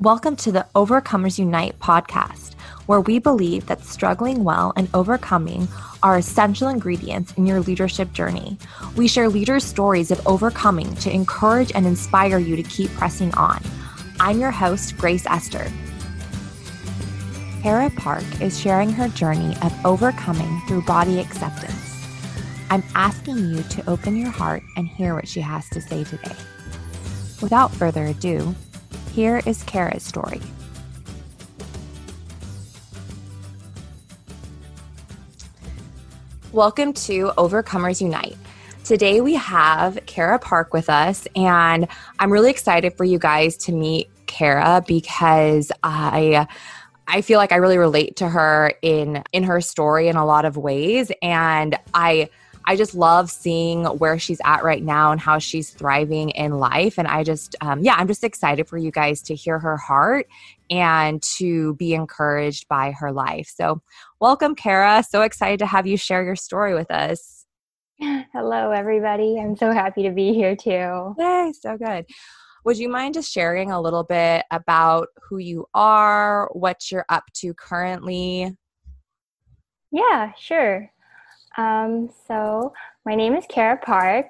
Welcome to the Overcomers Unite podcast, where we believe that struggling well and overcoming are essential ingredients in your leadership journey. We share leaders' stories of overcoming to encourage and inspire you to keep pressing on. I'm your host, Grace Esther. Kara Park is sharing her journey of overcoming through body acceptance. I'm asking you to open your heart and hear what she has to say today. Without further ado, here is Kara's story. Welcome to Overcomers Unite. Today we have Kara Park with us, and I'm really excited for you guys to meet Kara because I I feel like I really relate to her in in her story in a lot of ways and I I just love seeing where she's at right now and how she's thriving in life. And I just, um, yeah, I'm just excited for you guys to hear her heart and to be encouraged by her life. So, welcome, Kara. So excited to have you share your story with us. Hello, everybody. I'm so happy to be here too. Yay, so good. Would you mind just sharing a little bit about who you are, what you're up to currently? Yeah, sure. Um, so, my name is Kara Park.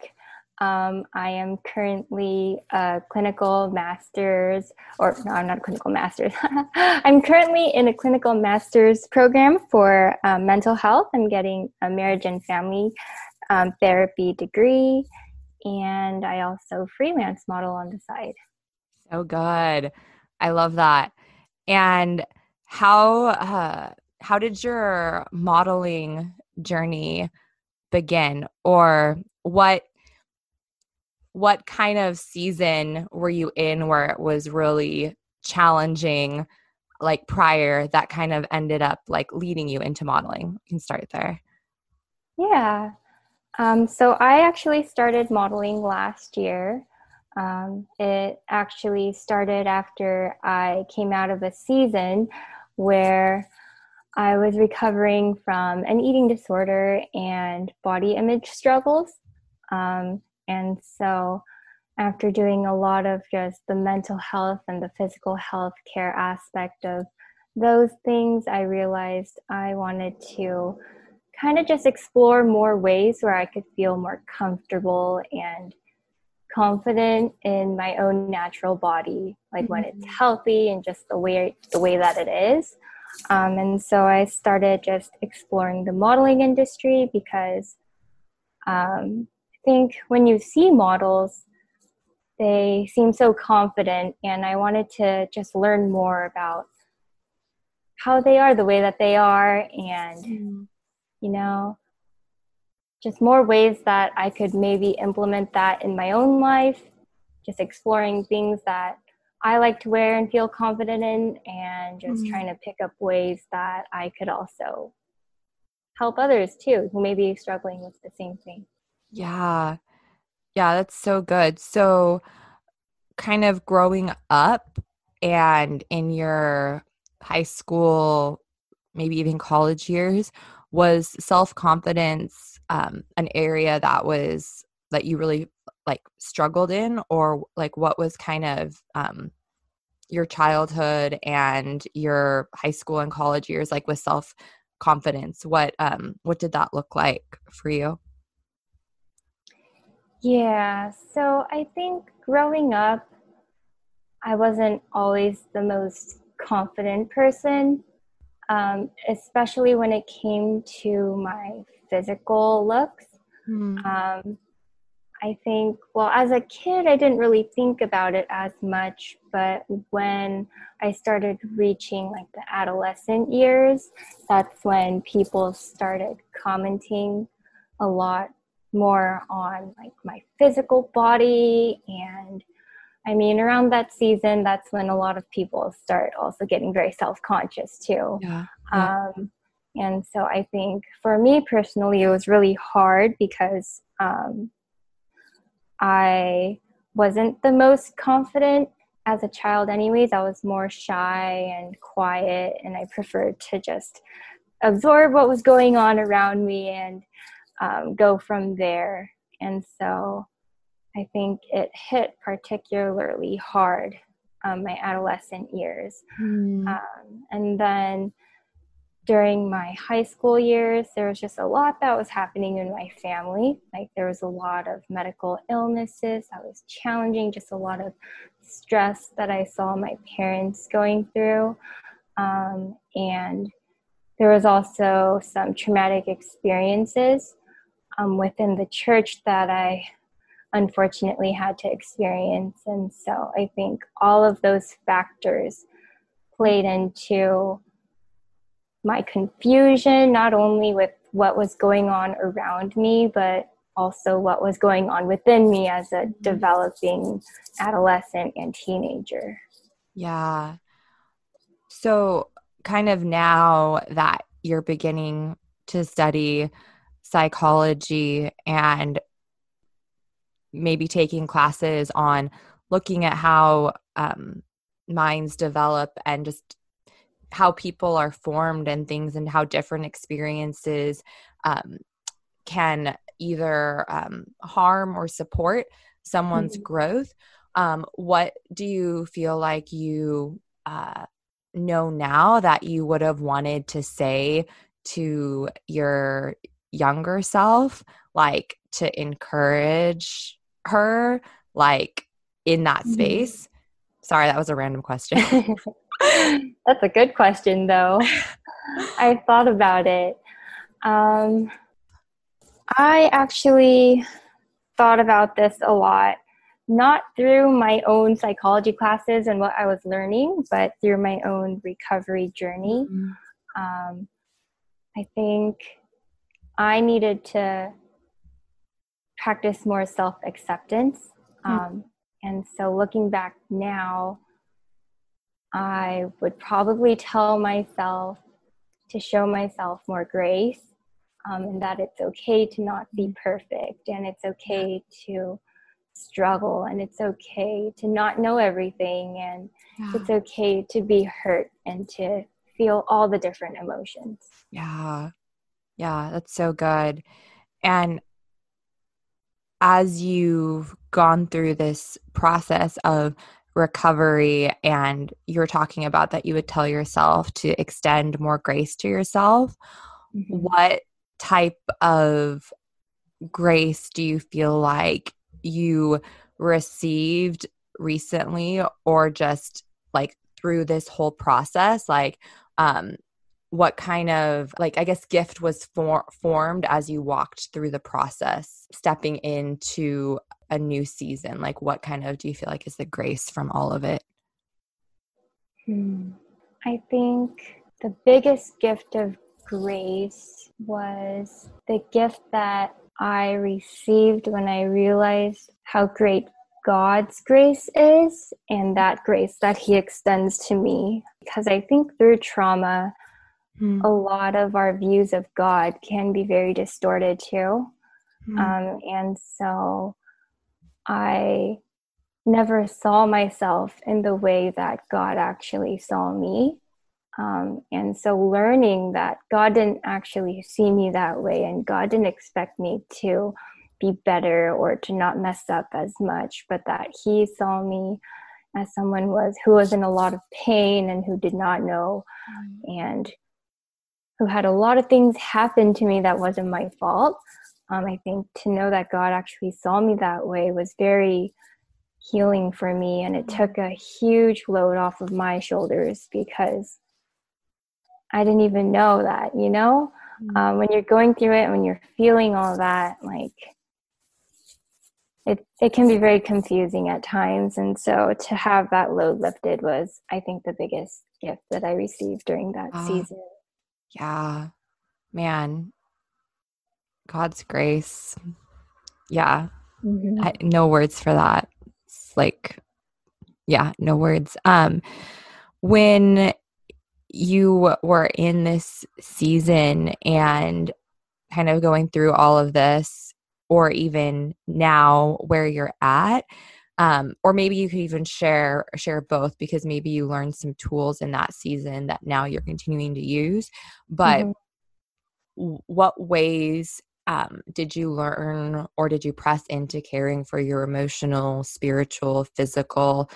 Um, I am currently a clinical master's, or no, I'm not a clinical master's. I'm currently in a clinical master's program for um, mental health. I'm getting a marriage and family um, therapy degree, and I also freelance model on the side. So good. I love that. And how uh, how did your modeling journey begin? Or what what kind of season were you in where it was really challenging like prior that kind of ended up like leading you into modeling? You can start there. Yeah. Um, so i actually started modeling last year. Um, it actually started after i came out of a season where I was recovering from an eating disorder and body image struggles. Um, and so, after doing a lot of just the mental health and the physical health care aspect of those things, I realized I wanted to kind of just explore more ways where I could feel more comfortable and confident in my own natural body, like mm-hmm. when it's mm-hmm. healthy and just the way the way that it is. Um, and so I started just exploring the modeling industry because um, I think when you see models, they seem so confident, and I wanted to just learn more about how they are the way that they are, and mm. you know, just more ways that I could maybe implement that in my own life, just exploring things that I like to wear and feel confident in, and just mm-hmm. trying to pick up ways that I could also help others too who may be struggling with the same thing. Yeah. Yeah, that's so good. So, kind of growing up and in your high school, maybe even college years, was self confidence um, an area that was that you really like struggled in or like what was kind of um your childhood and your high school and college years like with self confidence what um what did that look like for you? Yeah so i think growing up i wasn't always the most confident person um, especially when it came to my physical looks. Mm. um, I think, well, as a kid, I didn't really think about it as much, but when I started reaching like the adolescent years, that's when people started commenting a lot more on like my physical body and I mean, around that season, that's when a lot of people start also getting very self conscious too. Yeah. yeah. Um, and so I think for me personally, it was really hard because um, I wasn't the most confident as a child, anyways. I was more shy and quiet, and I preferred to just absorb what was going on around me and um, go from there. And so I think it hit particularly hard um, my adolescent years. Mm. Um, and then during my high school years, there was just a lot that was happening in my family. Like there was a lot of medical illnesses that was challenging, just a lot of stress that I saw my parents going through. Um, and there was also some traumatic experiences um, within the church that I unfortunately had to experience. And so I think all of those factors played into my confusion, not only with what was going on around me, but also what was going on within me as a mm-hmm. developing adolescent and teenager. Yeah. So, kind of now that you're beginning to study psychology and maybe taking classes on looking at how um, minds develop and just how people are formed and things and how different experiences um, can either um, harm or support someone's mm-hmm. growth um, what do you feel like you uh, know now that you would have wanted to say to your younger self like to encourage her like in that mm-hmm. space. Sorry that was a random question that's a good question though i thought about it um, i actually thought about this a lot not through my own psychology classes and what I was learning, but through my own recovery journey. Mm-hmm. Um, I think I needed to practice more self acceptance. Mm-hmm. And so looking back now, I would probably tell myself to show myself more grace um, and that it's okay to not be perfect and it's okay to struggle and it's okay to not know everything and yeah. it's okay to be hurt and to feel all the different emotions. Yeah. Yeah, that's so good. And as you've gone through this process of recovery and you were talking about that you would tell yourself to extend more grace to yourself, mm-hmm. what type of grace do you feel like you received recently or just like through this whole process like um what kind of like i guess gift was for- formed as you walked through the process stepping into a new season like what kind of do you feel like is the grace from all of it hmm. i think the biggest gift of grace was the gift that I received when I realized how great God's grace is and that grace that He extends to me. Because I think through trauma, mm. a lot of our views of God can be very distorted too. Mm. Um, and so I never saw myself in the way that God actually saw me. Um, and so learning that God didn't actually see me that way and God didn't expect me to be better or to not mess up as much, but that He saw me as someone was who was in a lot of pain and who did not know mm. and who had a lot of things happen to me that wasn't my fault. Um, I think to know that God actually saw me that way was very healing for me, and it mm. took a huge load off of my shoulders because I didn't even know that, you know? Mm-hmm. Um, when you're going through it, when you're feeling all that, like, it, it can be very confusing at times. And so to have that load lifted was, I think, the biggest gift that I received during that uh, season. Yeah. Man, God's grace. Yeah. Mm-hmm. I, no words for that. It's like, yeah, no words. Um, when you were in this season and kind of going through all of this, or even now where you're at, um, or maybe you could even share share both because maybe you learned some tools in that season that now you're continuing to use. But mm-hmm. what ways um, did you learn or did you press into caring for your emotional, spiritual, physical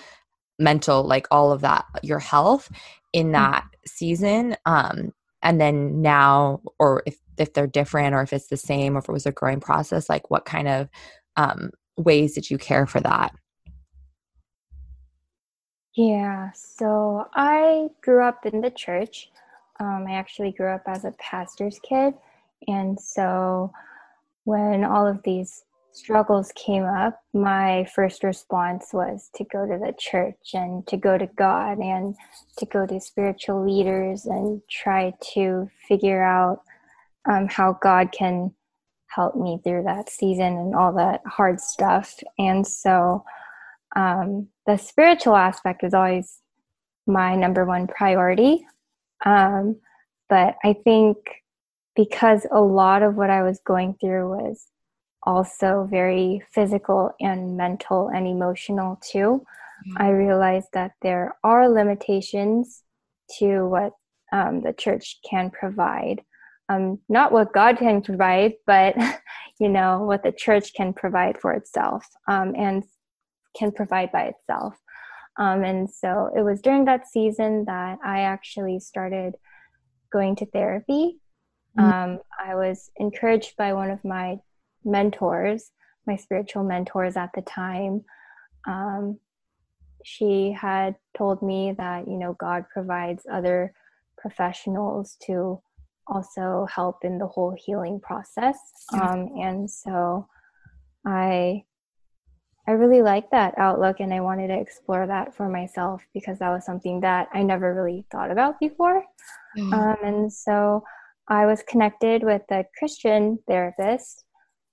mental like all of that your health in Mm-hmm. that season um and then now or if if they're different or if it's the same or if it was a growing process like what kind of um ways did you care for that Yeah, so I grew up in the church. Um, I actually grew up as a pastor's kid. And so when all of these struggles came up, my first response was to go to the church and to go to God and to go to spiritual leaders and try to figure out um, how God can help me through that season and all that hard stuff. And so um, the spiritual aspect is always my number one priority. Um, but I think because a lot of what I was going through was also very physical and mental and emotional too, I realized that there are limitations to what um, the church can provide. Um, not what God can provide, but you know what the church can provide for itself, um, and can provide by itself. Um, and so it was during that season that I actually started going to therapy. Um, I was encouraged by one of my mentors, my spiritual mentors at the time. Um, she had told me that, you know, God provides other professionals to also help in the whole healing process. Um, and so I I really like that outlook and I wanted to explore that for myself because that was something that I never really thought about before. Um, and so I was connected with a Christian therapist.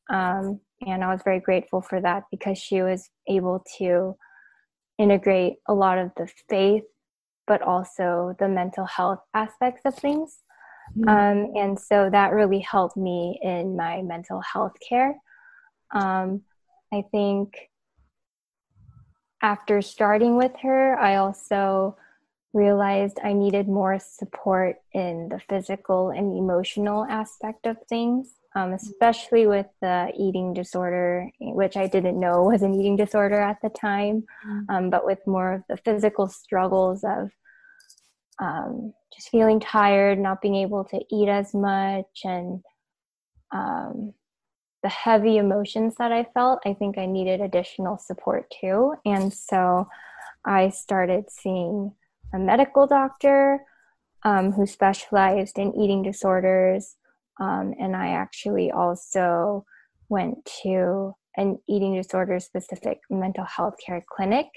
Um, and I was very grateful for that because she was able to integrate a lot of the faith, but also the mental health aspects of things. Um, and so that really helped me in my mental health care. Um, I think after starting with her, I also realized I needed more support in the physical and emotional aspect of things, um, especially with the eating disorder, which I didn't know was an eating disorder at the time, um, but with more of the physical struggles of um, just feeling tired, not being able to eat as much, and um, the heavy emotions that I felt, I think I needed additional support too. And so I started seeing a medical doctor um, who specialized in eating disorders. Um, and I actually also went to an eating disorder specific mental health care clinic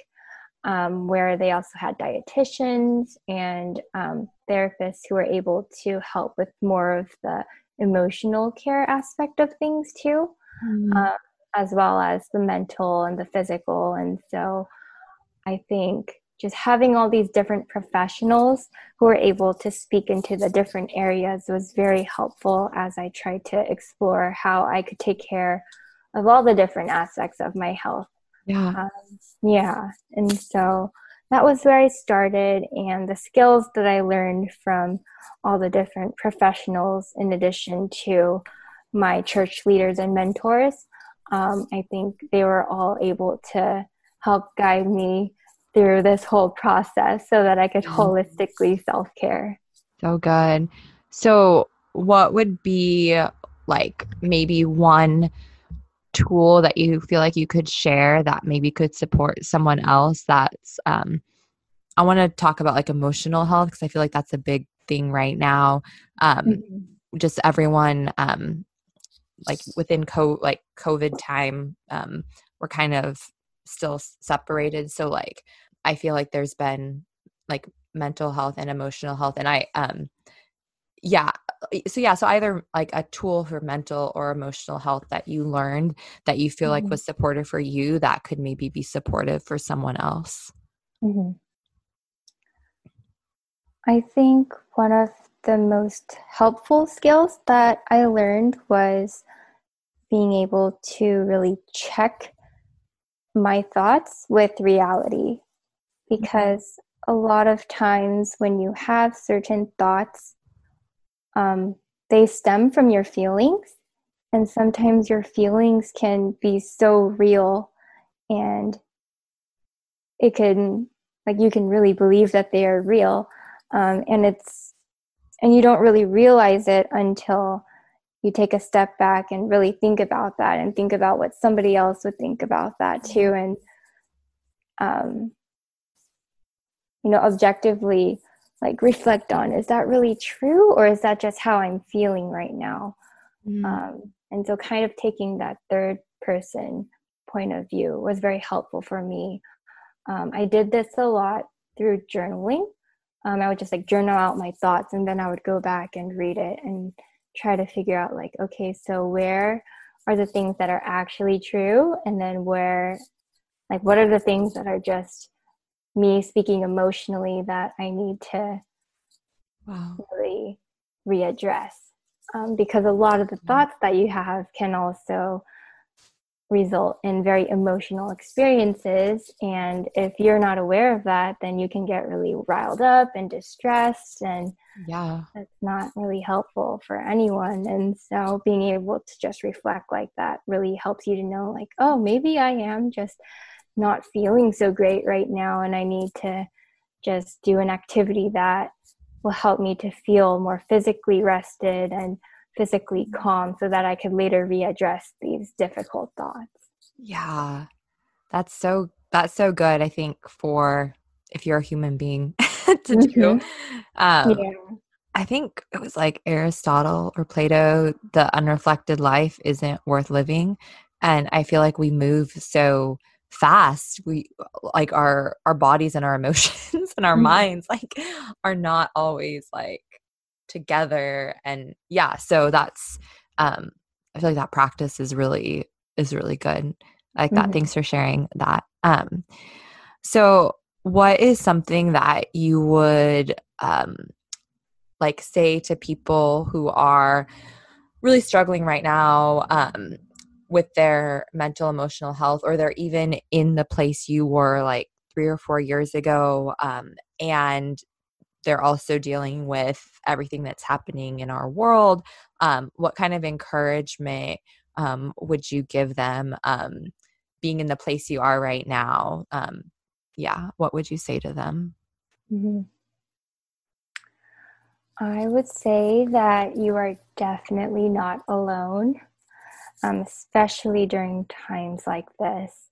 um, where they also had dietitians and um, therapists who were able to help with more of the emotional care aspect of things too, uh, as well as the mental and the physical. And so I think just having all these different professionals who are able to speak into the different areas was very helpful as I tried to explore how I could take care of all the different aspects of my health. yeah Um, yeah, and so that was where I started, and the skills that I learned from all the different professionals, in addition to my church leaders and mentors, um, I think they were all able to help guide me through this whole process so that I could holistically self care. So good. So, what would be like maybe one tool that you feel like you could share that maybe could support someone else that's um I want to talk about like emotional health because I feel like that's a big thing right now. Um just everyone um like within co like covid time um we're kind of still separated so like i feel like there's been like mental health and emotional health and i um yeah so yeah so either like a tool for mental or emotional health that you learned that you feel like Mhm. was supportive for you that could maybe be supportive for someone else Mhm. I think one of the most helpful skills that I learned was being able to really check my thoughts with reality. Because a lot of times when you have certain thoughts, um, they stem from your feelings. And sometimes your feelings can be so real and it can like you can really believe that they are real um, and it's and you don't really realize it until you take a step back and really think about that and think about what somebody else would think about that too. And um, you know objectively like reflect on is that really true or is that just how i'm feeling right now? Mm. um, and so kind of taking that third person point of view was very helpful for me. Um, i did this a lot through journaling. Um, i would just like journal out my thoughts and then i would go back and read it and try to figure out like okay so where are the things that are actually true? And then where like what are the things that are just me speaking emotionally that i need to wow. really readdress? Um, because a lot of the thoughts that you have can also result in very emotional experiences. And if you're not aware of that, then you can get really riled up and distressed. And yeah, that's not really helpful for anyone. And so being able to just reflect like that really helps you to know, like, oh, maybe I am just not feeling so great right now. And I need to just do an activity that will help me to feel more physically rested and physically calm so that I could later readdress these difficult thoughts. Yeah. That's so that's so good I think for if you're a human being to mm-hmm. do. Um, yeah. I think it was like Aristotle or Plato, the unreflected life isn't worth living. And I feel like we move so fast. We like our our bodies and our emotions and our mm-hmm. minds like are not always like together and yeah so that's um i feel like that practice is really is really good. Like that. Mm-hmm. thanks for sharing that. Um so what is something that you would um like say to people who are really struggling right now um with their mental emotional health or they're even in the place you were like three or four years ago um, and they're also dealing with everything that's happening in our world um, what kind of encouragement um, would you give them um, being in the place you are right now um, yeah what would you say to them mm-hmm. i would say that you are definitely not alone um, especially during times like this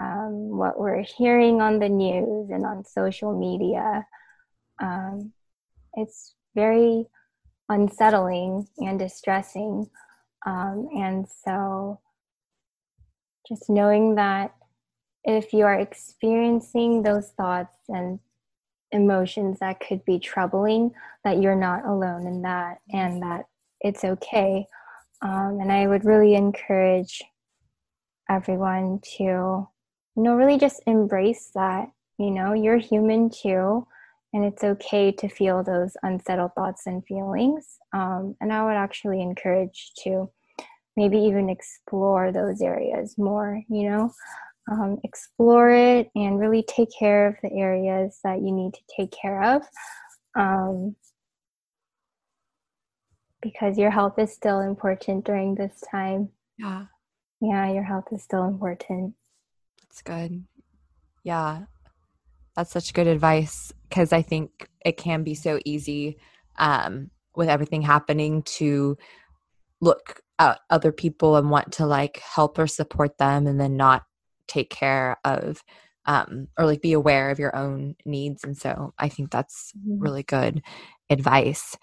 um, what we're hearing on the news and on social media um, it's very unsettling and distressing. Um, and so, just knowing that if you are experiencing those thoughts and emotions that could be troubling, that you're not alone in that and that it's okay. Um, and I would really encourage everyone to, you know, really just embrace that. You know, you're human too and it's okay to feel those unsettled thoughts and feelings. Um, and I would actually encourage to maybe even explore those areas more, you know, um, explore it and really take care of the areas that you need to take care of. Um, because your health is still important during this time. Yeah. Yeah, your health is still important. That's good. Yeah. That's such good advice because I think it can be so easy um, with everything happening to look at other people and want to like help or support them and then not take care of um, or like be aware of your own needs. And so I think that's mm-hmm. really good advice.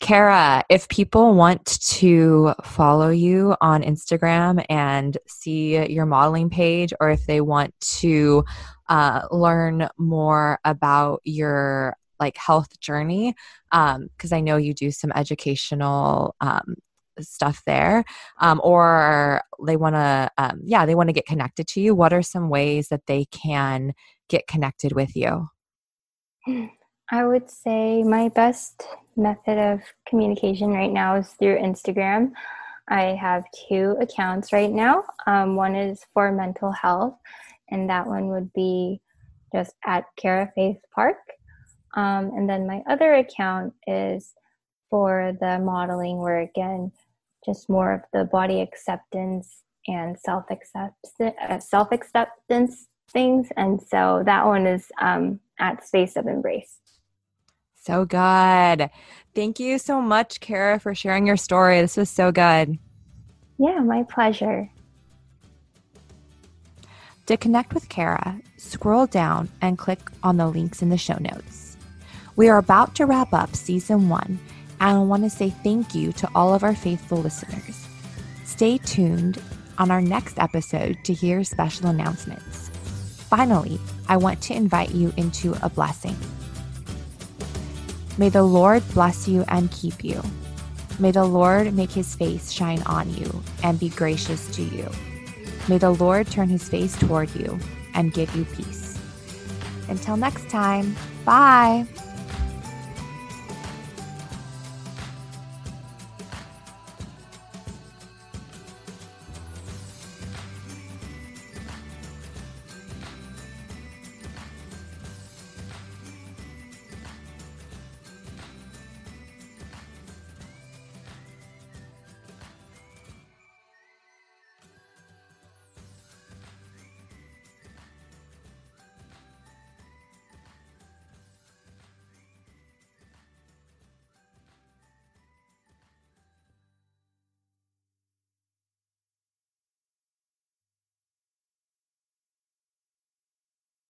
Kara, if people want to follow you on Instagram and see your modeling page, or if they want to uh, learn more about your like health journey, because um, I know you do some educational um, stuff there, um, or they want to, um, yeah, they want to get connected to you. What are some ways that they can get connected with you? I would say my best method of communication right now is through Instagram. I have two accounts right now. Um, one is for mental health, and that one would be just at Kara Faith Park. Um, and then my other account is for the modeling, where again, just more of the body acceptance and self acceptance, uh, self acceptance things. And so that one is um, at Space of Embrace. So good. Thank you so much, Kara, for sharing your story. This was so good. Yeah, my pleasure. To connect with Kara, scroll down and click on the links in the show notes. We are about to wrap up season one, and I want to say thank you to all of our faithful listeners. Stay tuned on our next episode to hear special announcements. Finally, I want to invite you into a blessing. May the Lord bless you and keep you. May the Lord make his face shine on you and be gracious to you. May the Lord turn his face toward you and give you peace. Until next time, bye.